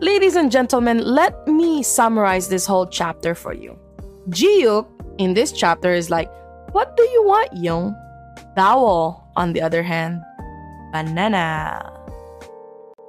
Ladies and gentlemen, let me summarize this whole chapter for you. Jiuk in this chapter is like, What do you want, Young? Dao, on the other hand, banana.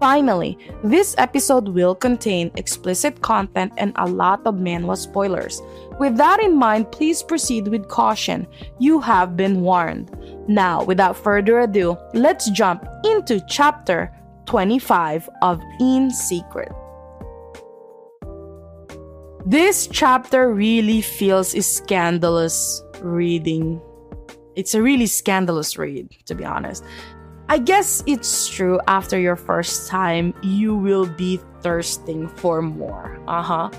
Finally, this episode will contain explicit content and a lot of manhwa spoilers. With that in mind, please proceed with caution. You have been warned. Now, without further ado, let's jump into chapter 25 of In Secret. This chapter really feels scandalous reading. It's a really scandalous read, to be honest. I guess it's true after your first time, you will be thirsting for more. Uh huh.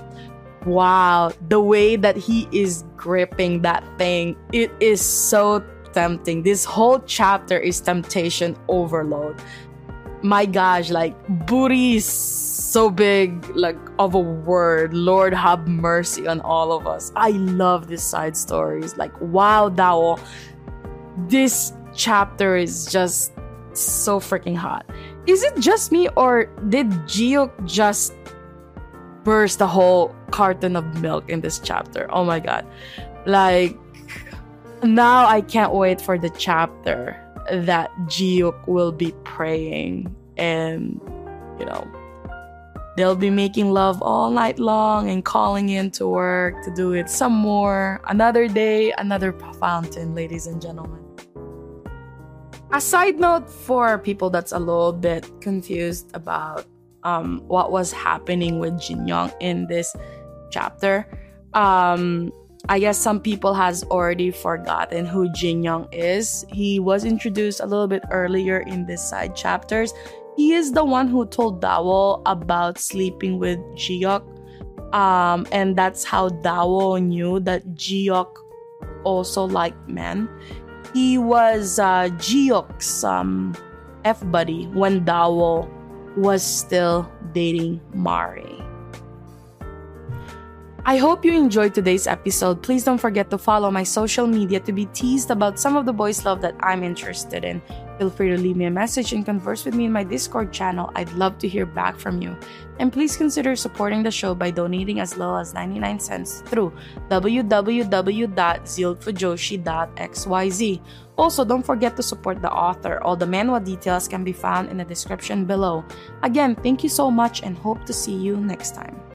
Wow, the way that he is gripping that thing, it is so tempting. This whole chapter is temptation overload. My gosh, like booty is so big, like of a word. Lord have mercy on all of us. I love these side stories. Like wow, Dao. This chapter is just so freaking hot. Is it just me or did Jiuk just burst the whole carton of milk in this chapter? Oh my god. Like now I can't wait for the chapter that Jiuk will be praying and you know they'll be making love all night long and calling in to work to do it some more another day another fountain ladies and gentlemen a side note for people that's a little bit confused about um, what was happening with Jin Young in this chapter. Um, I guess some people has already forgotten who Jin Young is. He was introduced a little bit earlier in this side chapters. He is the one who told Dao about sleeping with Jiuk. Um, and that's how Dao knew that Jiuk also liked men he was uh, Jiuk's um, F buddy when Dao was still dating Mari. I hope you enjoyed today's episode. Please don't forget to follow my social media to be teased about some of the boys' love that I'm interested in. Feel free to leave me a message and converse with me in my Discord channel. I'd love to hear back from you. And please consider supporting the show by donating as low as 99 cents through www.zilfujoshi.xyz. Also, don't forget to support the author. All the manhwa details can be found in the description below. Again, thank you so much and hope to see you next time.